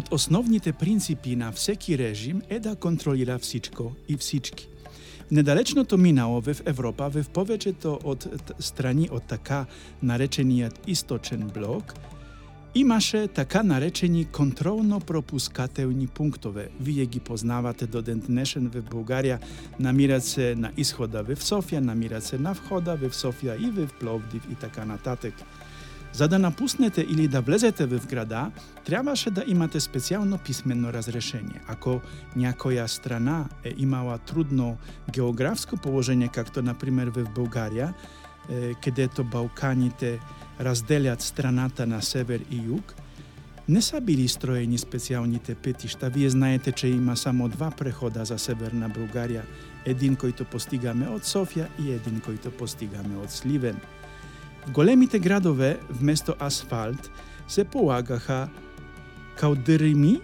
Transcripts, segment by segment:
од основните принципи на всеки режим е да контролира всичко и всички. Недалечното минало в Европа, в повеќето од страни од така наречениот источен блок, имаше така наречени контролно-пропускателни пунктове. Вие ги познавате до ден днешен в Бугарија, намират се на исхода в Софија, намират се на входа в Софија и в Пловдив и така нататек. За да напуснете или да влезете в града, требаше да имате специјално писменно разрешение. Ако някоја страна е имала трудно географско положение, както например в Бугарија, кедето Балканите разделят страната на север и југ, не са били строени специјалните петишта. Вие знаете, че има само два прехода за Северна Бугарија, един којто постигаме од Софија и един којто постигаме од Сливен. В големите градове, вместо асфалт, се полагаха каудрими,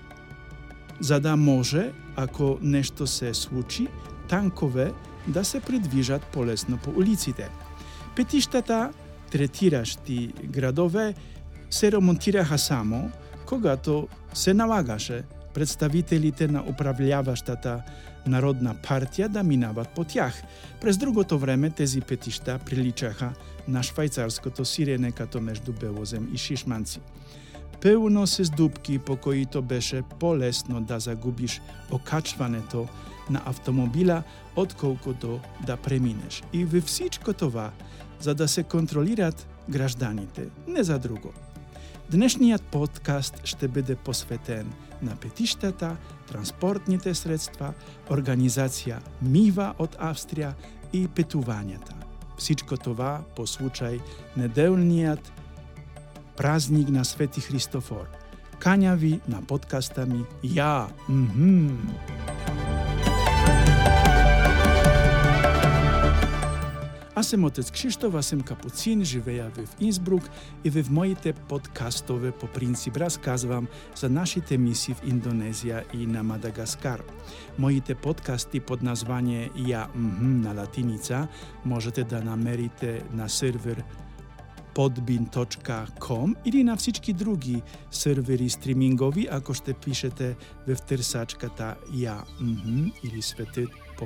за да може, ако нешто се случи, танкове да се придвижат полесно по улиците. Петиштата, третирашти градове, се ремонтираха само когато се налагаше представителите на управляваштата Народна партија да минават по тях. През другото време тези петишта приличаха на швајцарското сирене като меѓу Белозем и Шишманци. Пеуно се здупки по които беше полесно да загубиш окачването на автомобила отколкото да преминеш. И во всичко това, за да се контролират гражданите, не за друго. Днешниот подкаст ще биде посветен на петиштата, транспортните средства, организација Мива од Австрија и петувањата. Всичко това по случај неделниот празник на Свети Христофор. Кања ви на подкаста ми Ја. Мхм. Аз сум отец Кшиштов, аз сум капуцин, живеја в Инсбрук и в моите подкастове по принцип разказвам за нашите мисии в Индонезија и на Мадагаскар. Моите подкасти под название Ја мхм на латиница можете да намерите на сервер podbin.com или на всички други сервери стримингови, ако ще пишете в търсачката Ја мхм или Светът по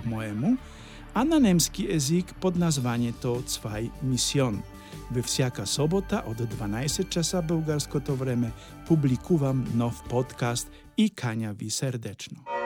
моему, а на немски език под названието Цвај Мисион. Во всяка собота од 12 часа българското време публикувам нов подкаст и кања ви сердечно.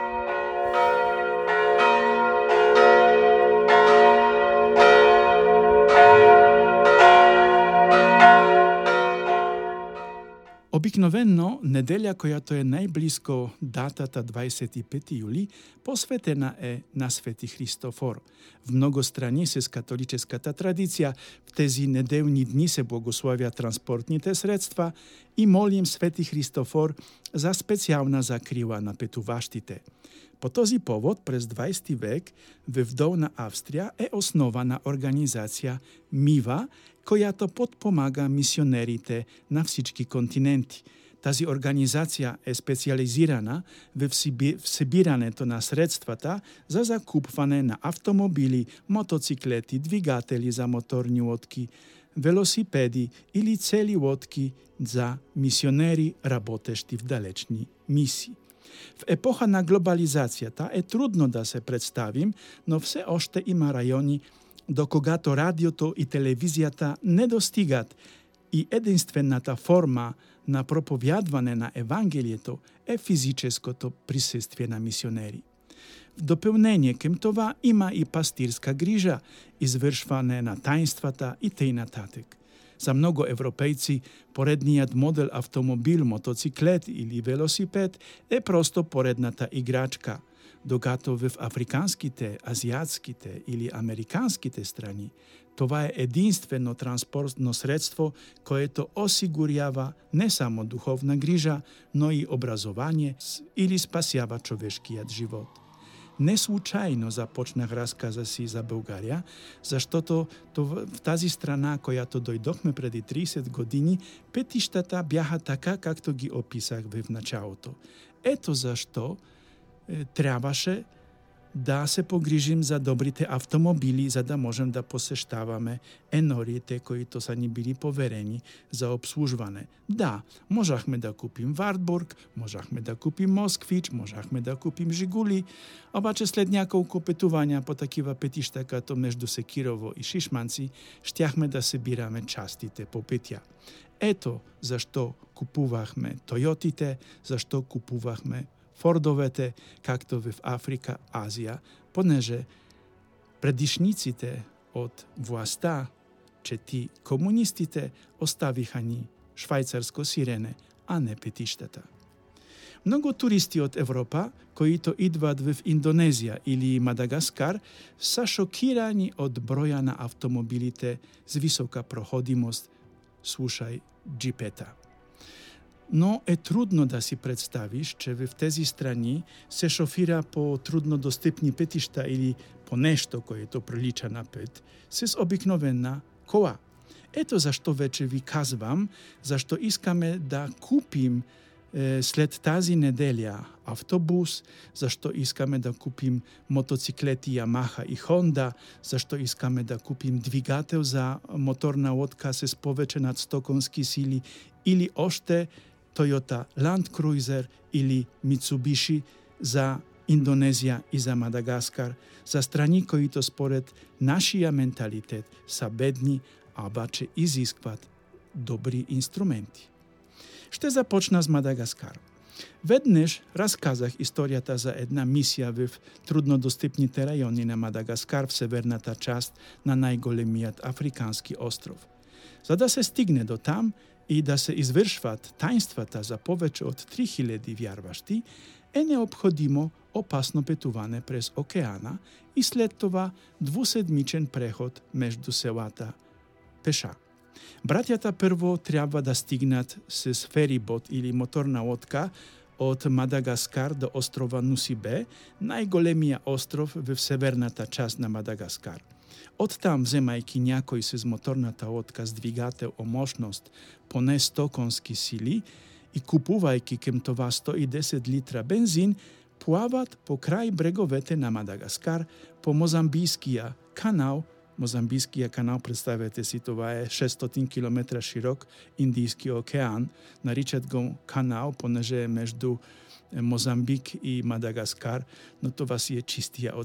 Обикновено, неделја којато е најблиско датата 25 јули, посветена е на Свети Христофор. В многу страни се с католическата традиција, в тези неделни дни се благословија транспортните средства и молим Свети Христофор за специјална закрила на петуваштите. По този повод, през 20 век, во вдовна Австрија е основана организација МИВА, којато подпомага мисионерите на всички континенти. Тази организација е специализирана во всебирането на средствата за закупване на автомобили, мотоциклети, двигатели за моторни лодки, велосипеди или цели лодки за мисионери работещи в далечни мисии. В епоха на глобализацијата е трудно да се представим, но все още има рајони до когато радиото и телевизијата не достигат и единствената форма на проповјадване на Евангелието е физическото присуствие на мисионери. В дополнение кем това има и пастирска грижа, извършване на таинствата и тъй нататък. За многу европейци поредниот модел автомобил, мотоциклет или велосипед е просто поредната играчка – докато в африканските, азиатските или американските страни това е единствено транспортно средство което осигурява не само духовна грижа, но и образование или спасява човешкиот живот. Не случајно започнах расказа си за Бугарија, заштото в тази страна којато дојдохме преди 30 години, петиштата бяха така както ги описах в началото. Ето зашто требаше да се погрижим за добрите автомобили, за да можем да посештаваме енорите кои то са ни били поверени за обслужване. Да, можахме да купим Вартбург, можахме да купим Москвич, можахме да купим Жигули, обаче след няколку петувања по такива петишта като между Секирово и Шишманци, штяхме да се бираме частите по петја. Ето зашто купувахме Тойотите, зашто купувахме Фордовете, както в Африка, Азија, понеже предишниците од власта, че ти комунистите оставиха ни швајцарско сирене, а не петиштата. Многу туристи од Европа, които идват в Индонезија или Мадагаскар, са шокирани од броја на автомобилите с висока проходимост, слушај джипета. Но е трудно да си представиш, че в тези страни се шофира по трудно достъпни петишта или по нешто което прилича на пет, с обикновена кола. Ето зашто вече ви казвам, зашто искаме да купим е, след тази неделя автобус, зашто искаме да купим мотоциклети Yamaha и Honda, зашто искаме да купим двигател за моторна лодка с повече над 100 конски сили или още Toyota Land Cruiser или Mitsubishi за Индонезија и за Мадагаскар, за страни които според нашија менталитет са бедни, а баче изискват добри инструменти. Ще започна с Мадагаскар. Веднеш расказах историјата за една мисија в труднодостъпните рајони на Мадагаскар в северната част на најголемиот африкански остров. За да се стигне до там, и да се извршват тајнствата за повеќе од 3000 вјарвашти, е необходимо опасно петување през океана и след това двуседмичен преход меѓу селата пеша. Братјата прво треба да стигнат с ферибот или моторна лодка од Мадагаскар до острова Нусибе, најголемија остров во северната част на Мадагаскар – Од там, земајки някој се моторната лодка с двигател о мощност поне 100 конски сили и купувајки кем това 110 литра бензин, плават по крај бреговете на Мадагаскар по Мозамбискија канал. Мозамбискија канал, представете си, това е 600 км широк Индијски океан. Наричат го канал, понеже е меѓу Мозамбик и Мадагаскар, но това си е чистија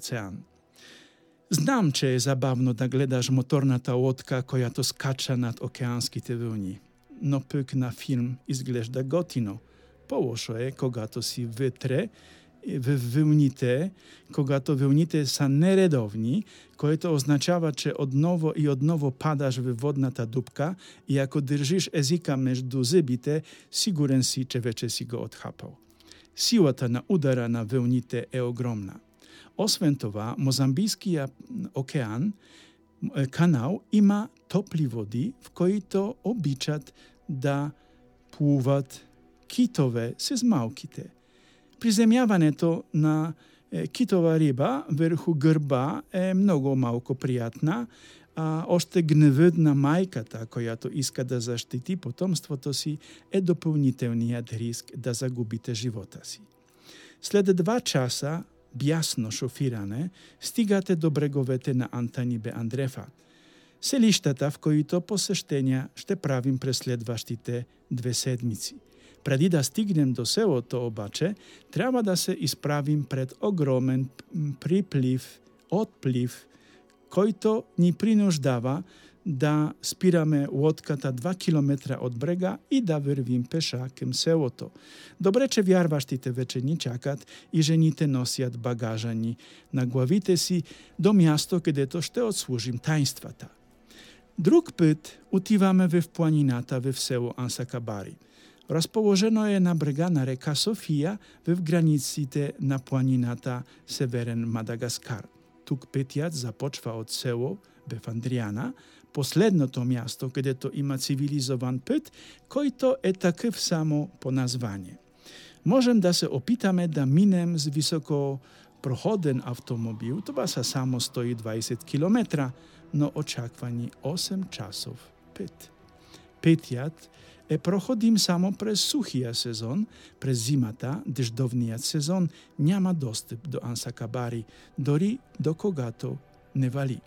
оцеан. Знам, че е забавно да гледаш моторната лодка којато скача над океанските вълни, но пък на филм изглежда готино. Полошо е когато си вътре в вълните, когато вълните са нередовни, което означава, че одново и одново падаш в водната дупка и ако држиш езика между зъбите, сигурен си, че вече си го отхапал. Силата на удара на вълните е огромна. Освен това, Мозамбискијат океан, канал, има топли води, в които обичат да плуват китове с малките. Приземјаването на китова риба врху грба е многу малко приятна, а оште гневът на майката, която иска да заштити потомството си е допълнителният риск да загубите живота си. След два часа бјасно шофиране, стигате до бреговете на Антанибе Андрефа, селиштата в които посештења ще правим през следващите две седмици. Преди да стигнем до селото обаче, треба да се исправим пред огромен приплив, отплив, който ни принуждава да спираме лодката 2 километра од брега и да врвим пеша кем селото. Добре че вјарваштите вече ни чакат и жените носиат багажани на главите си до място кадето ще отслужим тајнствата. Друг път отиваме в планината в село Ансакабари. Расположено е на брега на река Софија в границите на планината Северен Мадагаскар. Тук петијат започва од село Бефандријана, последното място кадето има цивилизован път, којто е такъв само по название. Можем да се опитаме да минем с високо проходен автомобил, това са само 120 км, но очаквани 8 часов пет. Петијат е проходим само през сухија сезон, през зимата, деждовниот сезон, няма достъп до Ансакабари, дори до когато не вали.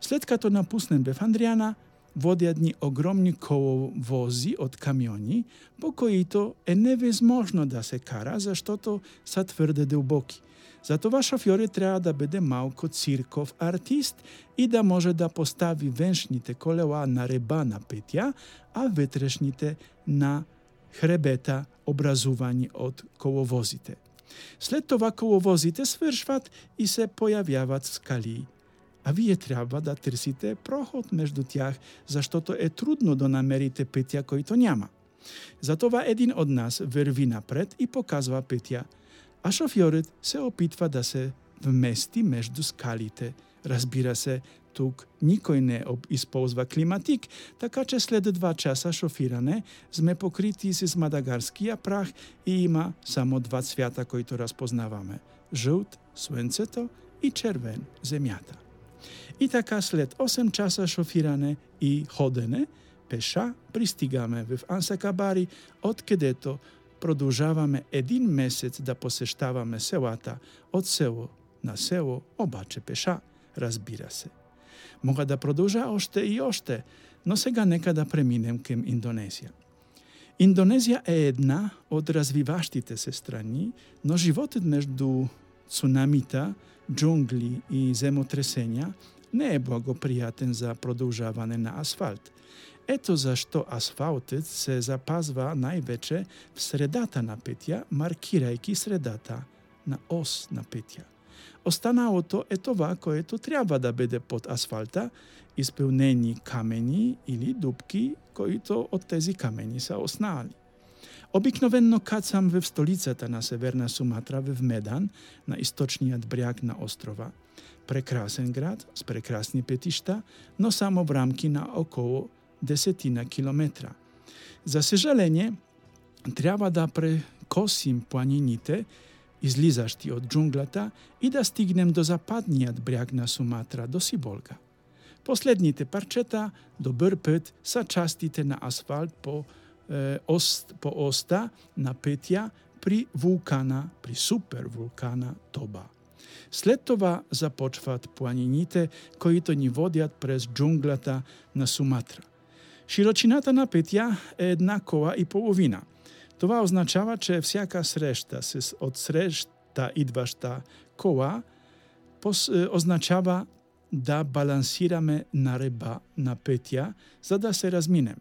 След като напуснем Бефандријана, водят ни огромни коловози од камиони, по които е невозможно да се кара, заштото са тврде дълбоки. Затова шофьорот треба да биде малку цирков артист и да може да постави веншните колела на реба на петја, а ветрешните на хребета образувани од коловозите. След това коловозите свршват и се појавјават скали. А вие треба да трсите проход меѓу тях, заштото е трудно да намерите петја којто няма. Затова един од нас верви напред и показва петја – а шофьорот се опитва да се вмести меѓу скалите. Разбира се, тук никој не използва климатик, така че след два часа шофиране сме покрити с мадагарскија прах и има само два цвята кои-то разпознаваме Жут – суенцето и червен – земјата. И така след 8 часа шофиране и ходене, пеша пристигаме в Ансакабари, од кедето продолжаваме един месец да посештаваме селата од село на село, обаче пеша, разбира се. Мога да продолжа още и още, но сега нека да преминем кем Индонезија. Индонезија е една од развиваштите се страни, но животот меѓу цунамита, джунгли и земотресења не е благопријатен за продолжаване на асфалт. Ето зашто асфалтот се запазва највече в средата на петја, маркирајќи средата на ос на петја. Останалото е това което треба да биде под асфалта, исполнени камени или дупки, които од тези камени са оснали. Обикновенно кацам в столицата на Северна Суматра, в Медан, на источниот бряг на острова. Прекрасен град с прекрасни петишта, но само в рамки на около десетина километра. За сежаление, треба да прекосим планините, излизашти од джунглата и да стигнем до западниот бряг на Суматра, до Сиболга. Последните парчета до Бърпет са частите на асфалт по, е, ост, по оста на петја при вулкана, при супервулкана Тоба. След това започват планините, които ни водят през джунглата на Суматра. Широчината на петја е еднакова и половина. Това означава, че всяка среща с од среща идваща кола пос, означава да балансираме на реба на петја, за да се разминем.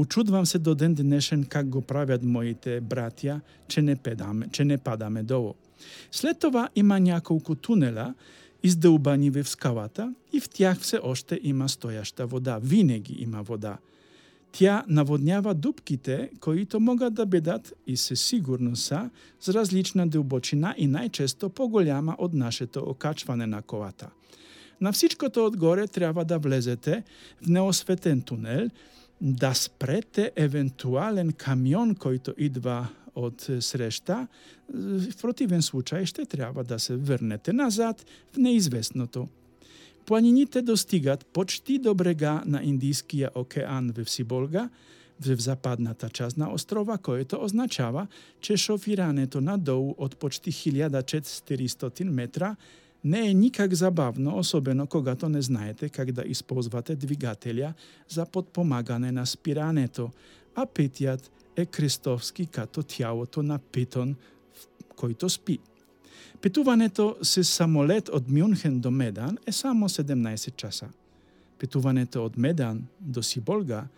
Учудвам се до ден денешен как го правят моите братја, че не, педаме, че не падаме долу. След това има няколку тунела, издълбани в скалата и в тях все още има стояща вода. Винаги има вода. Тя наводнява дупките, които могат да бидат и се сигурно са с различна дълбочина и најчесто поголяма од нашето окачване на колата. На всичкото отгоре треба да влезете в неосветен тунел, да спрете евентуален камион којто идва од срешта, в противен случај ще треба да се врнете назад в неизвестното. Планините достигат почти до брега на Индискиот океан в Сиболга, в западната част на острова, което означава, че шофирането надолу од почти 1400 метра не е никак забавно, особено когато не знаете как да използвате двигателя за подпомагане на спирането, а петијат е крестовски като тялото на питон, којто спи. Петуването се самолет од Мюнхен до Медан е само 17 часа. Петуването од Медан до Сиболга,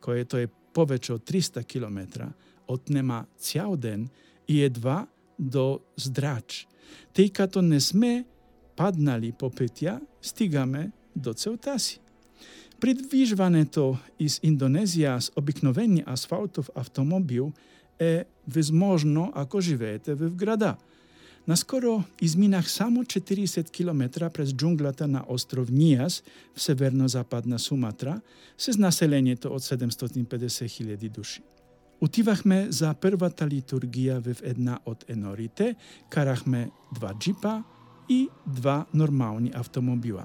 което е повеќе од 300 км, отнема цял ден и едва до Здрач, тъй като не сме паднали по петја, стигаме до целта си. Придвижването из Индонезија с обикновени асфалтов автомобил е възможно ако живеете в града. Наскоро изминах само 40 км през джунглата на остров Нијас в северно-западна Суматра с населението од 750.000 души. Отивахме за првата литургија в една од енорите, карахме два джипа и два нормални автомобила.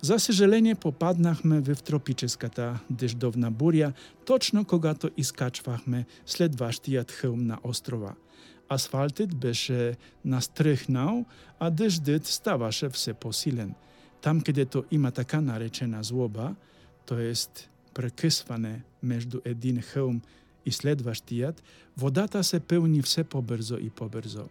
За сожаление попаднахме в тропическата деждовна бурја, точно когато искачвахме след ваштиот хълм на острова. Асфалтът беше настръхнал, а дъждът ставаше все посилен. Там, където има така наречена злоба, т.е. прекъсване между един хълм и следващият, водата се пълни все по-бързо и по-бързо.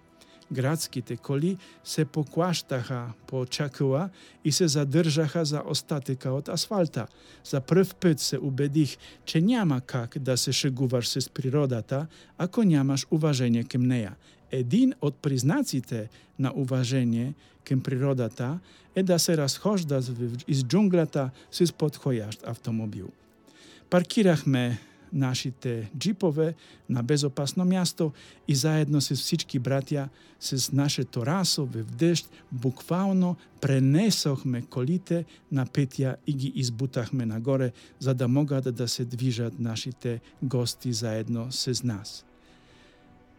Градските коли се поклаштаха по чакуа и се задржаха за остатъка от асфалта. За пръв път се убедих, че няма как да се шегуваш с природата, ако нямаш уважение към нея. Един от признаците на уважение към природата е да се разхожда из джунглата с подходящ автомобил. Паркирахме нашите джипове на безопасно място и заедно се всички братја, с нашето расо в дешт, буквално пренесохме колите на петја и ги избутахме нагоре, за да могат да се движат нашите гости заедно с нас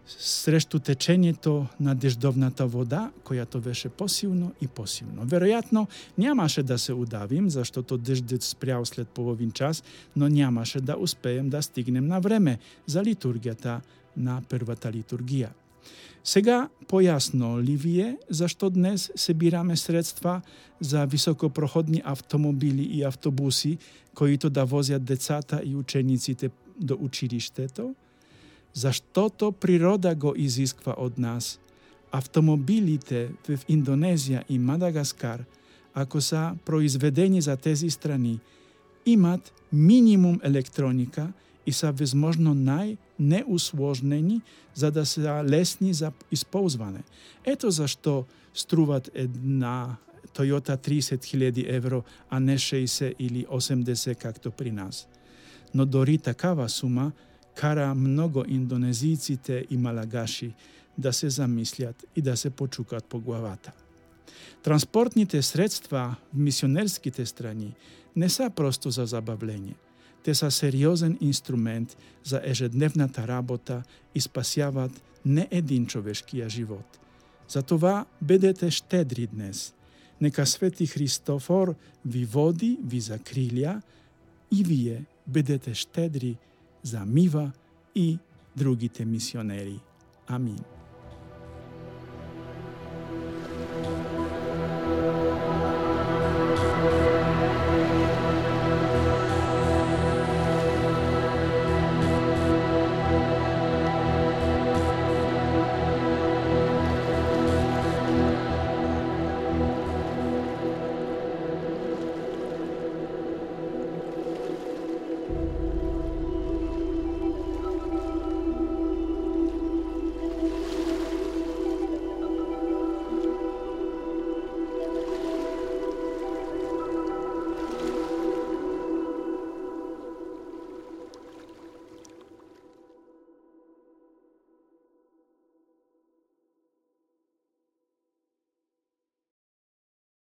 срещу течењето на деждовната вода, којато беше посилно и посилно. Веројатно, нямаше да се удавим, заштото деждет спрял след половин час, но нямаше да успеем да стигнем на време за литургијата на првата литургија. Сега појасно ли ви е зашто днес се бираме средства за високопроходни автомобили и автобуси кои да возят децата и учениците до училиштето? Заштото природа го изисква од нас. Автомобилите в Индонезија и Мадагаскар, ако са произведени за тези страни, имат минимум електроника и са возможно нај-неусложнени за да се лесни за исползване. Ето зашто струват една Toyota 30.000 евро, а не 60 или 80 както при нас. Но дори такава сума кара многу индонезиците и малагаши да се замислят и да се почукат по главата. Транспортните средства в мисионерските страни не са просто за забавление. Те са сериозен инструмент за ежедневната работа и спасяват не един човешкија живот. Затова бедете щедри днес. Нека Свети Христофор ви води, ви закрилја и вие бъдете щедри за Мива и другите мисионери. Амин.